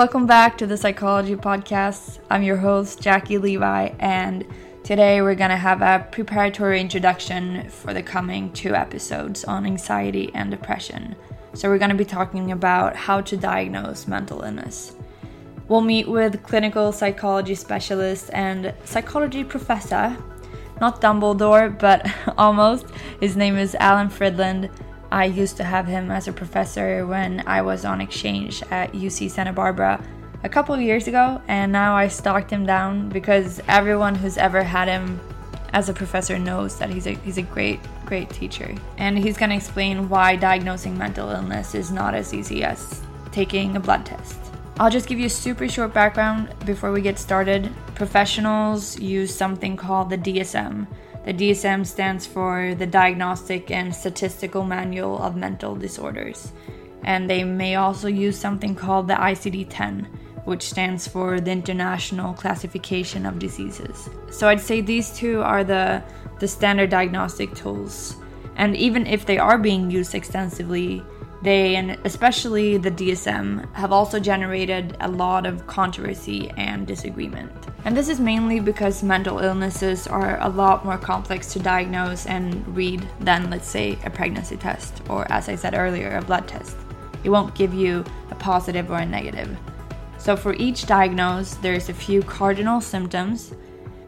Welcome back to the Psychology Podcast. I'm your host, Jackie Levi, and today we're going to have a preparatory introduction for the coming two episodes on anxiety and depression. So, we're going to be talking about how to diagnose mental illness. We'll meet with clinical psychology specialist and psychology professor, not Dumbledore, but almost. His name is Alan Fridlund I used to have him as a professor when I was on exchange at UC Santa Barbara a couple of years ago, and now I stalked him down because everyone who's ever had him as a professor knows that he's a he's a great great teacher. And he's going to explain why diagnosing mental illness is not as easy as taking a blood test. I'll just give you a super short background before we get started. Professionals use something called the DSM, the DSM stands for the Diagnostic and Statistical Manual of Mental Disorders. And they may also use something called the ICD 10, which stands for the International Classification of Diseases. So I'd say these two are the, the standard diagnostic tools. And even if they are being used extensively, they, and especially the DSM, have also generated a lot of controversy and disagreement. And this is mainly because mental illnesses are a lot more complex to diagnose and read than, let's say, a pregnancy test, or as I said earlier, a blood test. It won't give you a positive or a negative. So, for each diagnosis, there's a few cardinal symptoms,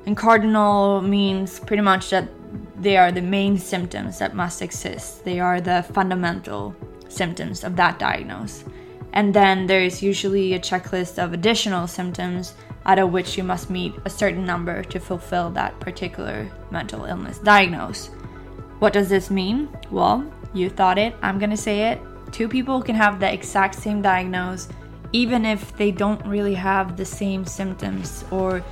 and cardinal means pretty much that they are the main symptoms that must exist. They are the fundamental symptoms of that diagnosis. And then there's usually a checklist of additional symptoms out of which you must meet a certain number to fulfill that particular mental illness diagnosis. What does this mean? Well, you thought it, I'm gonna say it. Two people can have the exact same diagnosis even if they don't really have the same symptoms or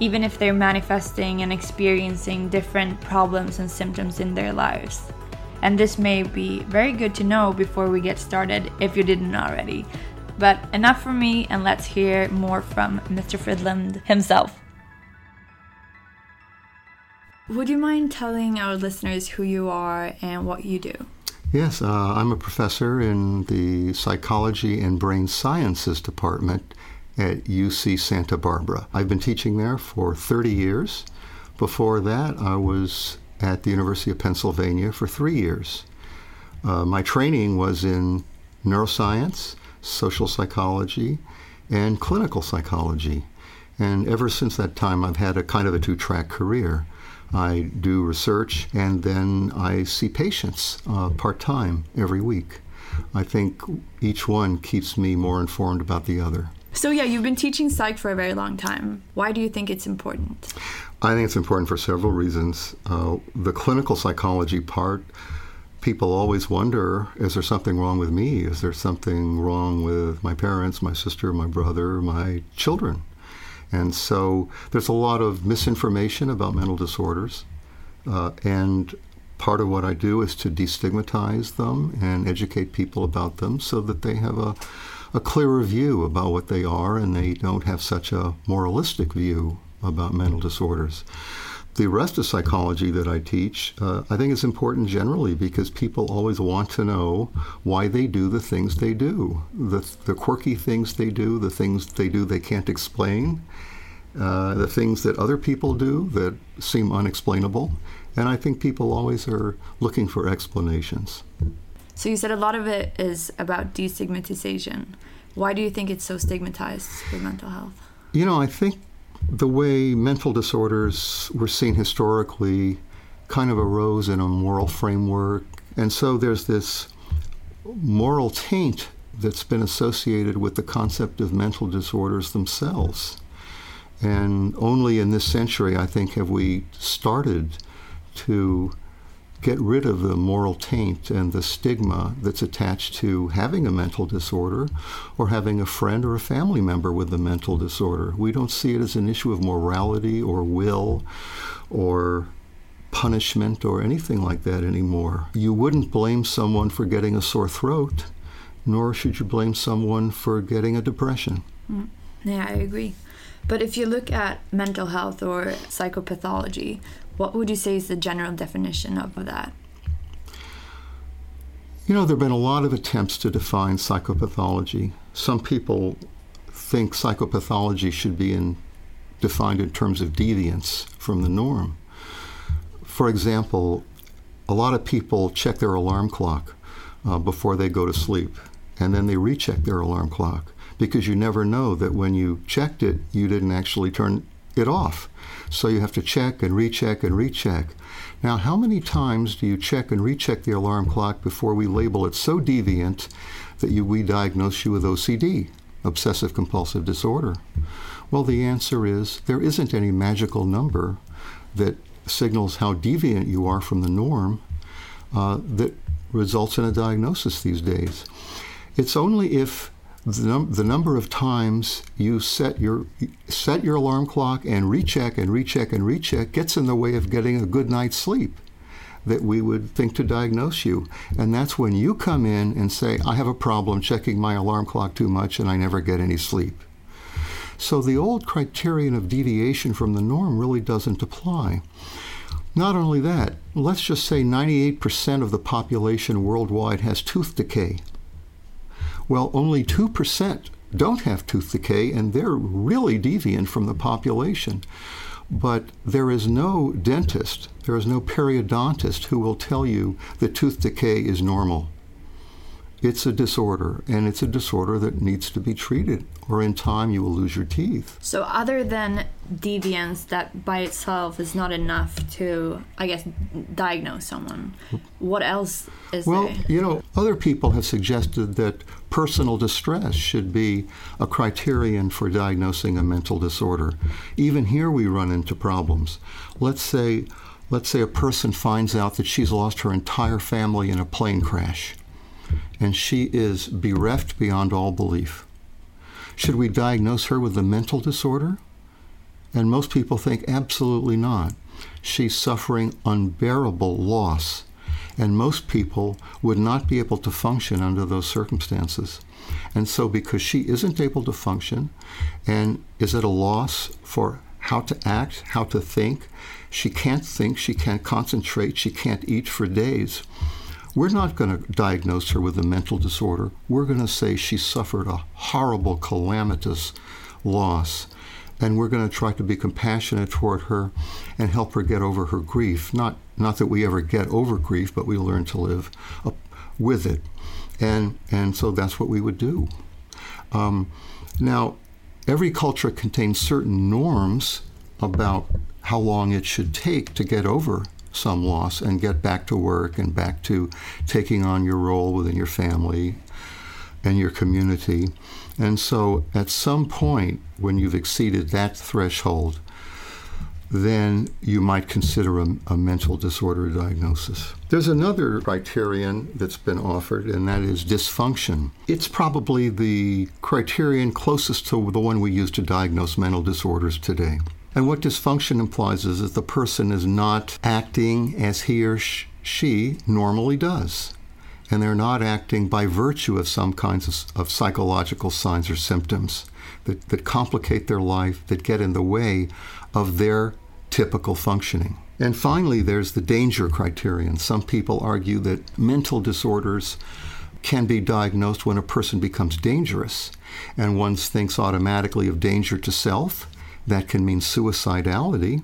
even if they're manifesting and experiencing different problems and symptoms in their lives and this may be very good to know before we get started if you didn't already. But enough from me, and let's hear more from Mr. Fridlund himself. Would you mind telling our listeners who you are and what you do? Yes, uh, I'm a professor in the Psychology and Brain Sciences Department at UC Santa Barbara. I've been teaching there for 30 years. Before that, I was at the University of Pennsylvania for three years. Uh, my training was in neuroscience, social psychology, and clinical psychology. And ever since that time, I've had a kind of a two track career. I do research and then I see patients uh, part time every week. I think each one keeps me more informed about the other. So, yeah, you've been teaching psych for a very long time. Why do you think it's important? I think it's important for several reasons. Uh, the clinical psychology part, people always wonder is there something wrong with me? Is there something wrong with my parents, my sister, my brother, my children? And so there's a lot of misinformation about mental disorders. Uh, and part of what I do is to destigmatize them and educate people about them so that they have a a clearer view about what they are and they don't have such a moralistic view about mental disorders. The rest of psychology that I teach, uh, I think is important generally because people always want to know why they do the things they do, the, the quirky things they do, the things they do they can't explain, uh, the things that other people do that seem unexplainable. And I think people always are looking for explanations. So you said a lot of it is about destigmatization. Why do you think it's so stigmatized with mental health? You know, I think the way mental disorders were seen historically kind of arose in a moral framework. And so there's this moral taint that's been associated with the concept of mental disorders themselves. And only in this century, I think, have we started to get rid of the moral taint and the stigma that's attached to having a mental disorder or having a friend or a family member with a mental disorder. We don't see it as an issue of morality or will or punishment or anything like that anymore. You wouldn't blame someone for getting a sore throat, nor should you blame someone for getting a depression. Mm. Yeah, I agree. But if you look at mental health or psychopathology, what would you say is the general definition of that? You know, there have been a lot of attempts to define psychopathology. Some people think psychopathology should be in, defined in terms of deviance from the norm. For example, a lot of people check their alarm clock uh, before they go to sleep, and then they recheck their alarm clock because you never know that when you checked it, you didn't actually turn it off. So you have to check and recheck and recheck. Now, how many times do you check and recheck the alarm clock before we label it so deviant that you, we diagnose you with OCD, obsessive compulsive disorder? Well, the answer is there isn't any magical number that signals how deviant you are from the norm uh, that results in a diagnosis these days. It's only if the, num- the number of times you set your set your alarm clock and recheck and recheck and recheck gets in the way of getting a good night's sleep that we would think to diagnose you. And that's when you come in and say, I have a problem checking my alarm clock too much and I never get any sleep. So the old criterion of deviation from the norm really doesn't apply. Not only that, let's just say 98% of the population worldwide has tooth decay. Well, only 2% don't have tooth decay, and they're really deviant from the population. But there is no dentist, there is no periodontist who will tell you that tooth decay is normal. It's a disorder, and it's a disorder that needs to be treated, or in time you will lose your teeth. So, other than deviance, that by itself is not enough to, I guess, diagnose someone, what else is well, there? you know, other people have suggested that personal distress should be a criterion for diagnosing a mental disorder. Even here, we run into problems. Let's say, let's say a person finds out that she's lost her entire family in a plane crash and she is bereft beyond all belief. Should we diagnose her with a mental disorder? And most people think absolutely not. She's suffering unbearable loss, and most people would not be able to function under those circumstances. And so, because she isn't able to function and is at a loss for how to act, how to think, she can't think, she can't concentrate, she can't eat for days we're not going to diagnose her with a mental disorder. We're going to say she suffered a horrible, calamitous loss. And we're going to try to be compassionate toward her and help her get over her grief. Not, not that we ever get over grief, but we learn to live with it. And, and so that's what we would do. Um, now, every culture contains certain norms about how long it should take to get over some loss and get back to work and back to taking on your role within your family and your community. And so at some point, when you've exceeded that threshold, then you might consider a, a, mental disorder diagnosis. There's another criterion that's been offered, and that is dysfunction. It's probably the criterion closest to the one we use to diagnose mental disorders today. And what dysfunction implies is that the person is not acting as he or she normally does. And they're not acting by virtue of some kinds of, of psychological signs or symptoms that, that complicate their life, that get in the way of their typical functioning. And finally, there's the danger criterion. Some people argue that mental disorders can be diagnosed when a person becomes dangerous, and one thinks automatically of danger to self that can mean suicidality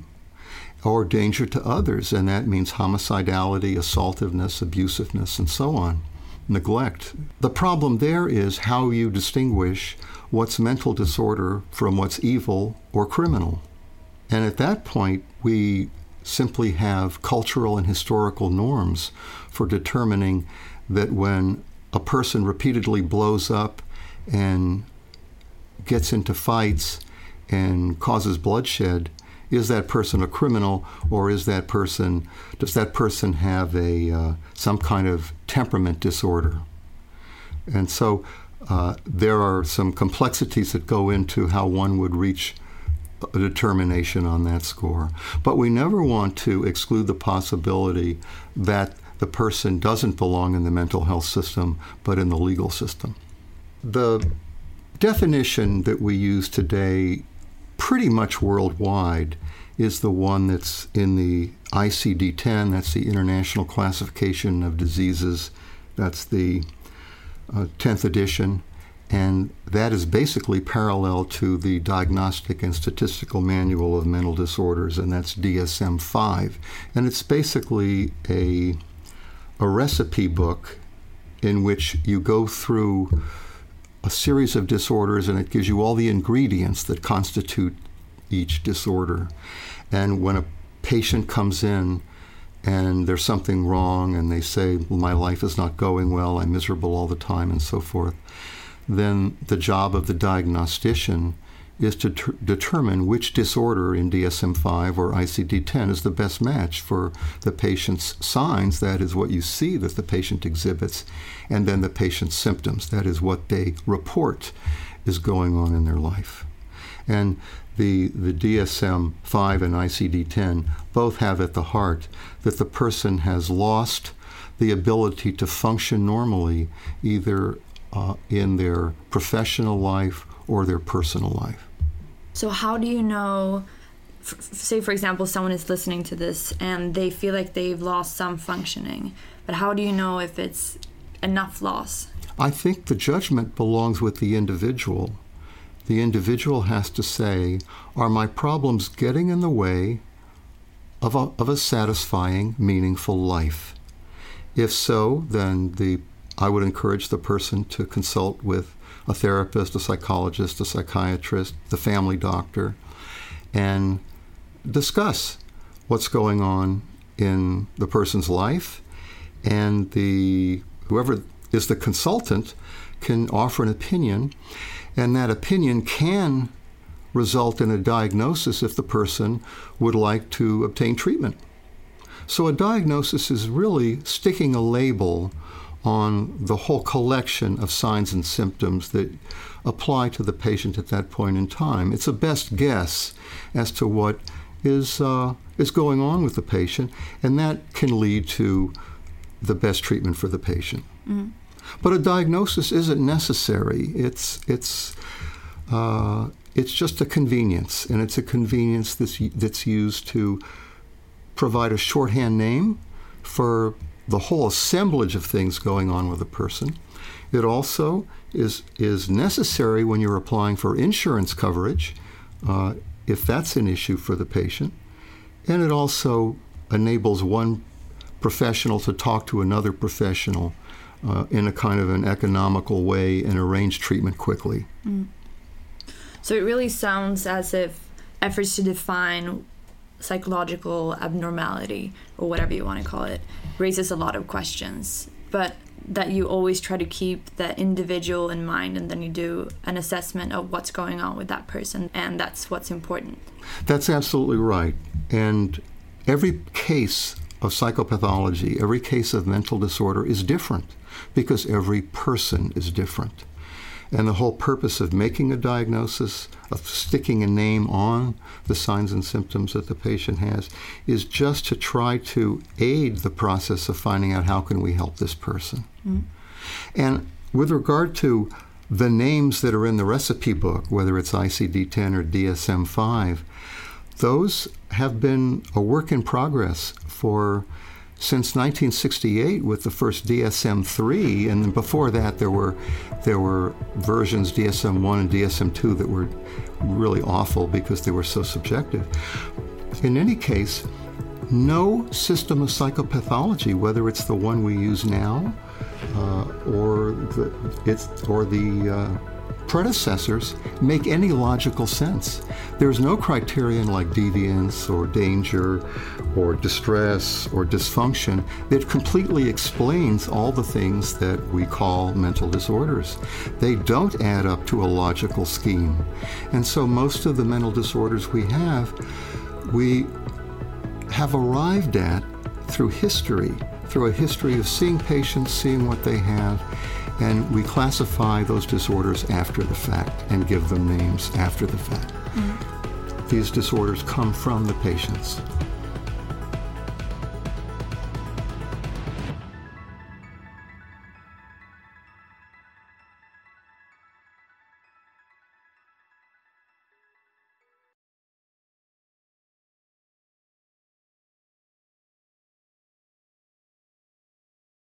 or danger to others, and that means homicidality, assaultiveness, abusiveness, and so on. Neglect. The problem there is how you distinguish what's mental disorder from what's evil or criminal. And at that point, we simply have cultural and historical norms for determining that when a person repeatedly blows up and gets into fights and causes bloodshed, is that person a criminal or is that person does that person have a uh, some kind of temperament disorder? And so uh, there are some complexities that go into how one would reach a determination on that score. But we never want to exclude the possibility that the person doesn't belong in the mental health system, but in the legal system. The definition that we use today pretty much worldwide is the one that's in the ICD 10, that's the International Classification of Diseases, that's the uh, 10th edition. And that is basically parallel to the Diagnostic and Statistical Manual of Mental Disorders, and that's DSM 5. And it's basically a, a recipe book in which you go through a series of disorders and it gives you all the ingredients that constitute each disorder. And when a patient comes in and there's something wrong and they say, well, My life is not going well, I'm miserable all the time, and so forth, then the job of the diagnostician is to ter- determine which disorder in DSM 5 or ICD 10 is the best match for the patient's signs, that is what you see that the patient exhibits, and then the patient's symptoms, that is what they report is going on in their life. And the, the DSM 5 and ICD 10 both have at the heart that the person has lost the ability to function normally, either uh, in their professional life or their personal life. So, how do you know? F- say, for example, someone is listening to this and they feel like they've lost some functioning, but how do you know if it's enough loss? I think the judgment belongs with the individual. The individual has to say, Are my problems getting in the way of a, of a satisfying, meaningful life? If so, then the, I would encourage the person to consult with a therapist, a psychologist, a psychiatrist, the family doctor, and discuss what's going on in the person's life. And the whoever is the consultant can offer an opinion, and that opinion can result in a diagnosis if the person would like to obtain treatment. So a diagnosis is really sticking a label on the whole collection of signs and symptoms that apply to the patient at that point in time. It's a best guess as to what is, uh, is going on with the patient, and that can lead to the best treatment for the patient. Mm. But a diagnosis isn't necessary. It's, it's, uh, it's just a convenience, and it's a convenience that's, that's used to provide a shorthand name for the whole assemblage of things going on with a person. It also is, is necessary when you're applying for insurance coverage, uh, if that's an issue for the patient. And it also enables one professional to talk to another professional uh, in a kind of an economical way and arrange treatment quickly. Mm. So it really sounds as if efforts to define psychological abnormality or whatever you want to call it raises a lot of questions but that you always try to keep the individual in mind and then you do an assessment of what's going on with that person and that's what's important. That's absolutely right. And every case of psychopathology every case of mental disorder is different because every person is different and the whole purpose of making a diagnosis, of sticking a name on the signs and symptoms that the patient has, is just to try to aid the process of finding out how can we help this person. Mm-hmm. And with regard to the names that are in the recipe book, whether it's ICD 10 or DSM 5, those have been a work in progress for since 1968 with the first DSM-3, and before that there were there were versions DSM-1 and DSM-2 that were really awful because they were so subjective. In any case, no system of psychopathology, whether it's the one we use now uh, or the it's or the uh, predecessors make any logical sense. There's no criterion like deviance or danger or distress or dysfunction that completely explains all the things that we call mental disorders. They don't add up to a logical scheme. And so most of the mental disorders we have, we have arrived at through history, through a history of seeing patients, seeing what they have, and we classify those disorders after the fact and give them names after the fact. Mm-hmm. These disorders come from the patients.